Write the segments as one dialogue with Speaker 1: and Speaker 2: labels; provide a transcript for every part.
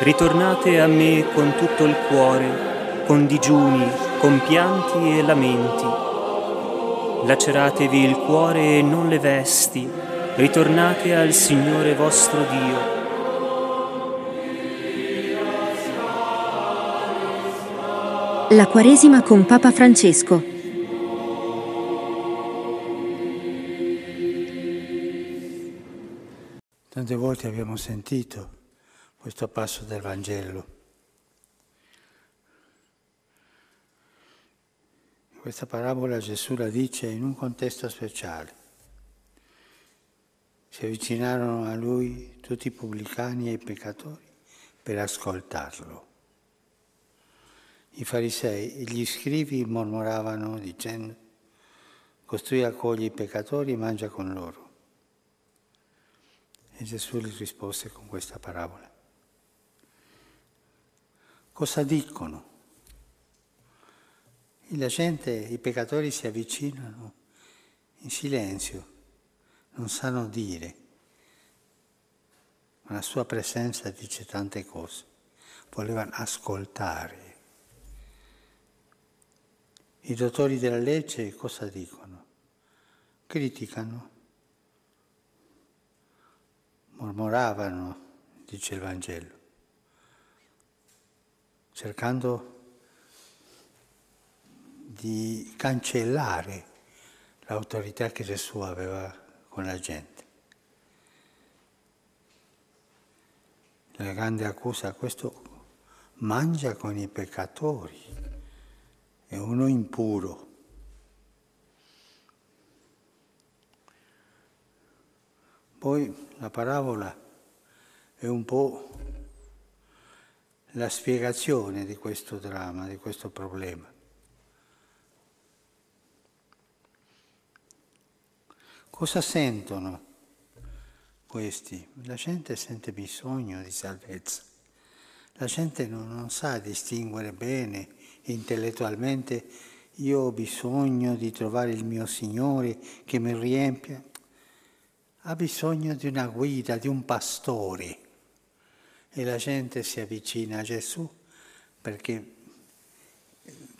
Speaker 1: ritornate a me con tutto il cuore, con digiuni, con pianti e lamenti. Laceratevi il cuore e non le vesti, ritornate al Signore vostro Dio.
Speaker 2: La Quaresima con Papa Francesco.
Speaker 3: Tante volte abbiamo sentito questo passo del Vangelo. Questa parabola Gesù la dice in un contesto speciale. Si avvicinarono a lui tutti i pubblicani e i peccatori per ascoltarlo. I farisei e gli scrivi mormoravano dicendo, costui accoglie i peccatori e mangia con loro. E Gesù gli rispose con questa parabola. Cosa dicono? La gente, i peccatori si avvicinano in silenzio, non sanno dire, ma la sua presenza dice tante cose. Volevano ascoltare. I dottori della legge cosa dicono? Criticano mormoravano, dice il Vangelo, cercando di cancellare l'autorità che Gesù aveva con la gente. La grande accusa, questo mangia con i peccatori, è uno impuro. Poi la parabola è un po' la spiegazione di questo dramma, di questo problema. Cosa sentono questi? La gente sente bisogno di salvezza. La gente non, non sa distinguere bene intellettualmente io ho bisogno di trovare il mio Signore che mi riempia ha bisogno di una guida, di un pastore. E la gente si avvicina a Gesù perché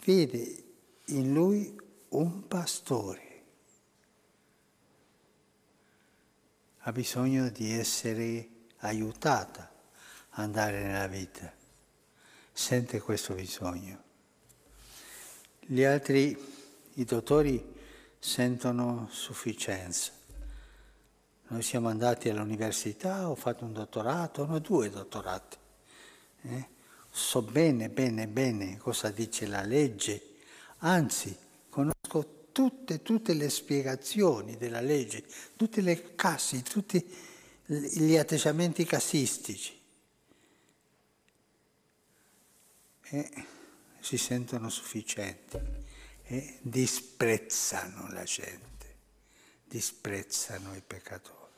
Speaker 3: vede in lui un pastore. Ha bisogno di essere aiutata ad andare nella vita. Sente questo bisogno. Gli altri, i dottori, sentono sufficienza noi siamo andati all'università, ho fatto un dottorato, no, due dottorati. Eh? So bene, bene, bene cosa dice la legge, anzi conosco tutte, tutte le spiegazioni della legge, tutte le cassi, tutti gli atteggiamenti casistici. E si sentono sufficienti e disprezzano la gente disprezzano i peccatori,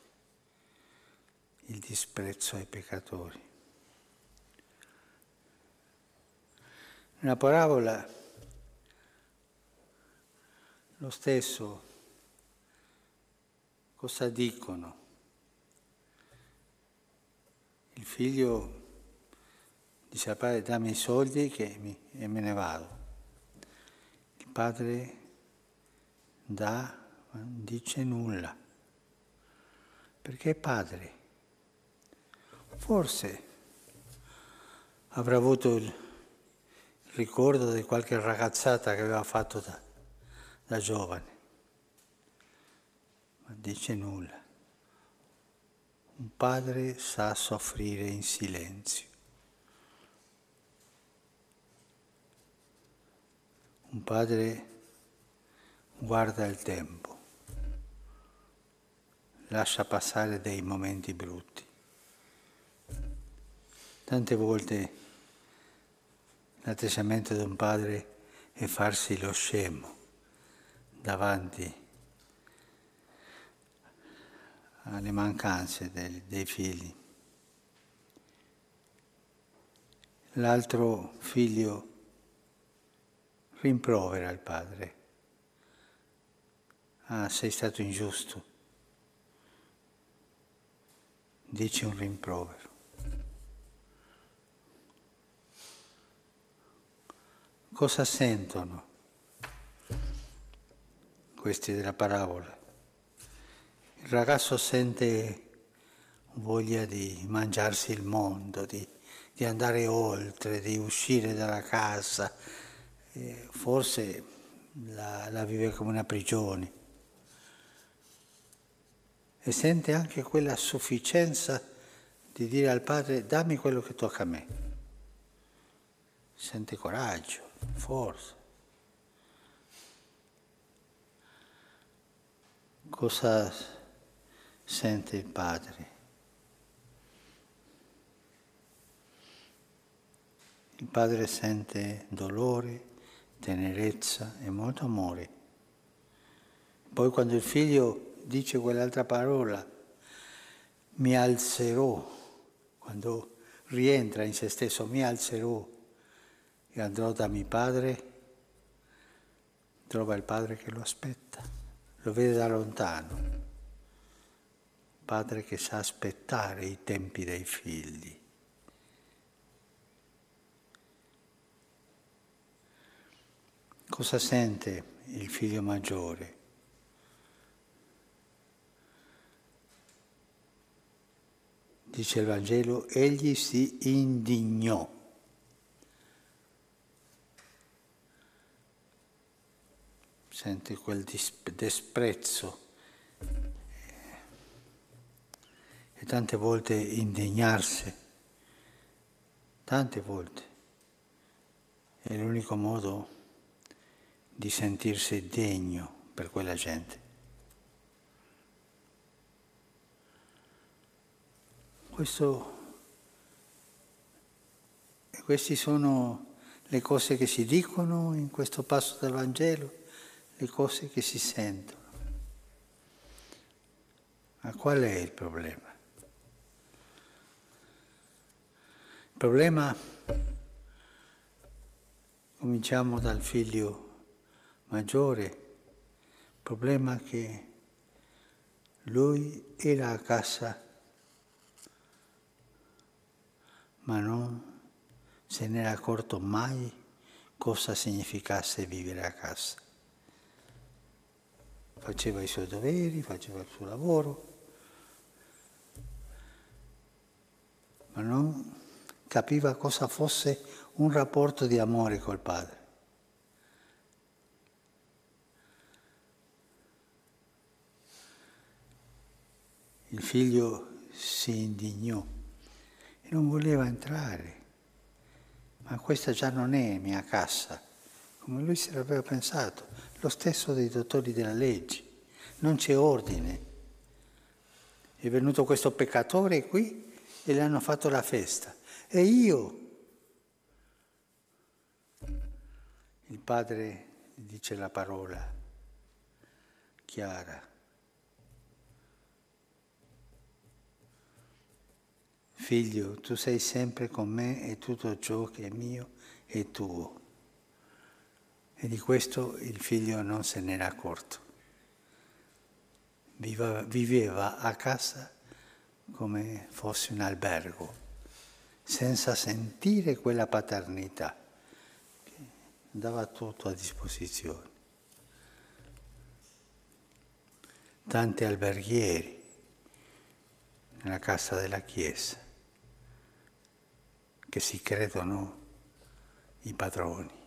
Speaker 3: il disprezzo ai peccatori. Nella parabola lo stesso cosa dicono? Il figlio dice al padre dammi i soldi mi, e me ne vado. Il padre dà non dice nulla, perché è padre. Forse avrà avuto il ricordo di qualche ragazzata che aveva fatto da, da giovane, ma dice nulla. Un padre sa soffrire in silenzio. Un padre guarda il tempo lascia passare dei momenti brutti. Tante volte l'atteggiamento di un padre è farsi lo scemo davanti alle mancanze dei, dei figli. L'altro figlio rimprovera il padre. Ah, sei stato ingiusto dice un rimprovero. Cosa sentono questi della parabola? Il ragazzo sente voglia di mangiarsi il mondo, di, di andare oltre, di uscire dalla casa, eh, forse la, la vive come una prigione e sente anche quella sufficienza di dire al padre dammi quello che tocca a me. Sente coraggio, forza. Cosa sente il padre? Il padre sente dolore, tenerezza e molto amore. Poi quando il figlio dice quell'altra parola, mi alzerò, quando rientra in se stesso, mi alzerò e andrò da mio padre, trova il padre che lo aspetta, lo vede da lontano, padre che sa aspettare i tempi dei figli. Cosa sente il figlio maggiore? Dice il Vangelo, egli si indignò. Sente quel disprezzo e tante volte indignarsi, tante volte. È l'unico modo di sentirsi degno per quella gente. Questo, queste sono le cose che si dicono in questo passo del Vangelo, le cose che si sentono. Ma qual è il problema? Il problema, cominciamo dal figlio maggiore, il problema è che lui era a casa, ma non se n'era accorto mai cosa significasse vivere a casa. Faceva i suoi doveri, faceva il suo lavoro, ma non capiva cosa fosse un rapporto di amore col padre. Il figlio si indignò e non voleva entrare. Ma questa già non è mia casa, come lui si aveva pensato, lo stesso dei dottori della legge. Non c'è ordine. È venuto questo peccatore qui e le hanno fatto la festa. E io? Il padre dice la parola chiara. Figlio, tu sei sempre con me e tutto ciò che è mio è tuo. E di questo il figlio non se n'era accorto. Viva, viveva a casa come fosse un albergo, senza sentire quella paternità che dava tutto a disposizione. Tanti alberghieri nella casa della Chiesa che si credono i padroni.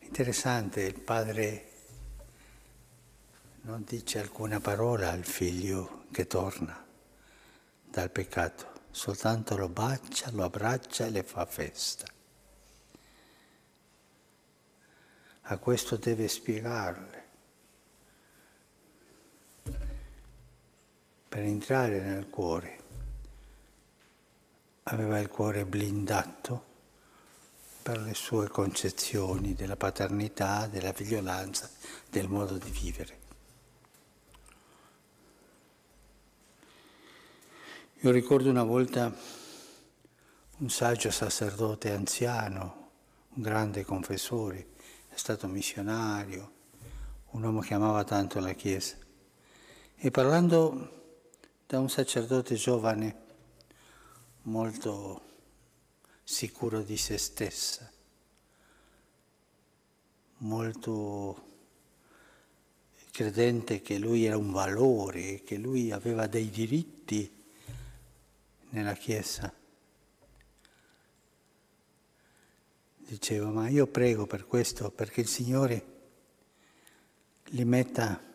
Speaker 3: Interessante, il padre non dice alcuna parola al figlio che torna dal peccato, soltanto lo bacia, lo abbraccia e le fa festa. A questo deve spiegarle per entrare nel cuore. Aveva il cuore blindato per le sue concezioni della paternità, della figliolanza, del modo di vivere. Io ricordo una volta un saggio sacerdote anziano, un grande confessore, è stato missionario, un uomo che amava tanto la Chiesa. E parlando da un sacerdote giovane molto sicuro di se stessa, molto credente che lui era un valore, che lui aveva dei diritti nella Chiesa. Diceva, ma io prego per questo, perché il Signore gli metta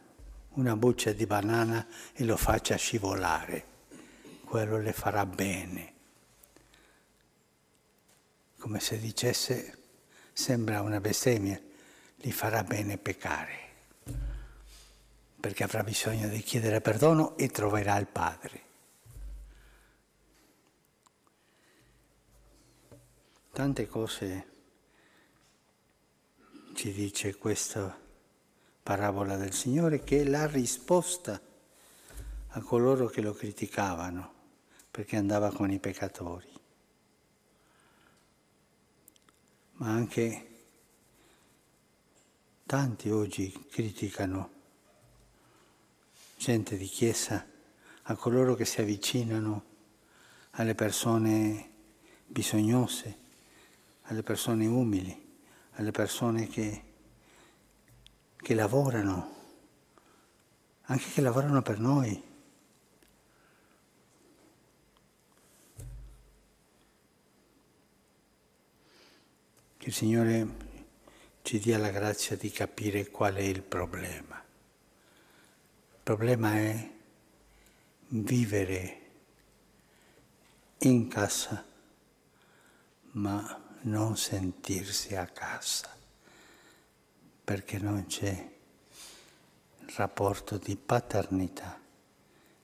Speaker 3: una buccia di banana e lo faccia scivolare, quello le farà bene. Come se dicesse, sembra una bestemmia, gli farà bene peccare, perché avrà bisogno di chiedere perdono e troverà il Padre. Tante cose ci dice questa parabola del Signore che è la risposta a coloro che lo criticavano perché andava con i peccatori. Ma anche tanti oggi criticano gente di chiesa a coloro che si avvicinano alle persone bisognose, alle persone umili alle persone che, che lavorano, anche che lavorano per noi. Che il Signore ci dia la grazia di capire qual è il problema. Il problema è vivere in casa, ma non sentirsi a casa, perché non c'è rapporto di paternità,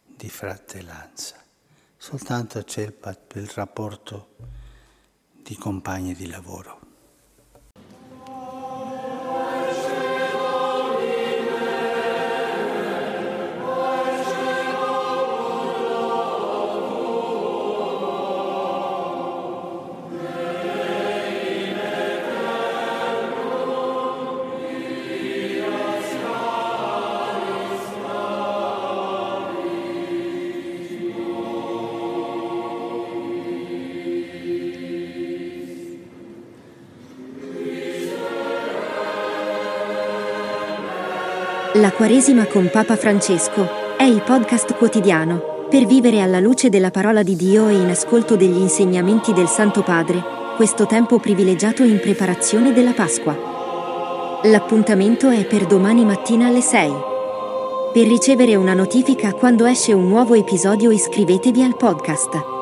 Speaker 3: di fratellanza, soltanto c'è il, il rapporto di compagni di lavoro.
Speaker 2: La Quaresima con Papa Francesco è il podcast quotidiano per vivere alla luce della parola di Dio e in ascolto degli insegnamenti del Santo Padre, questo tempo privilegiato in preparazione della Pasqua. L'appuntamento è per domani mattina alle 6. Per ricevere una notifica quando esce un nuovo episodio iscrivetevi al podcast.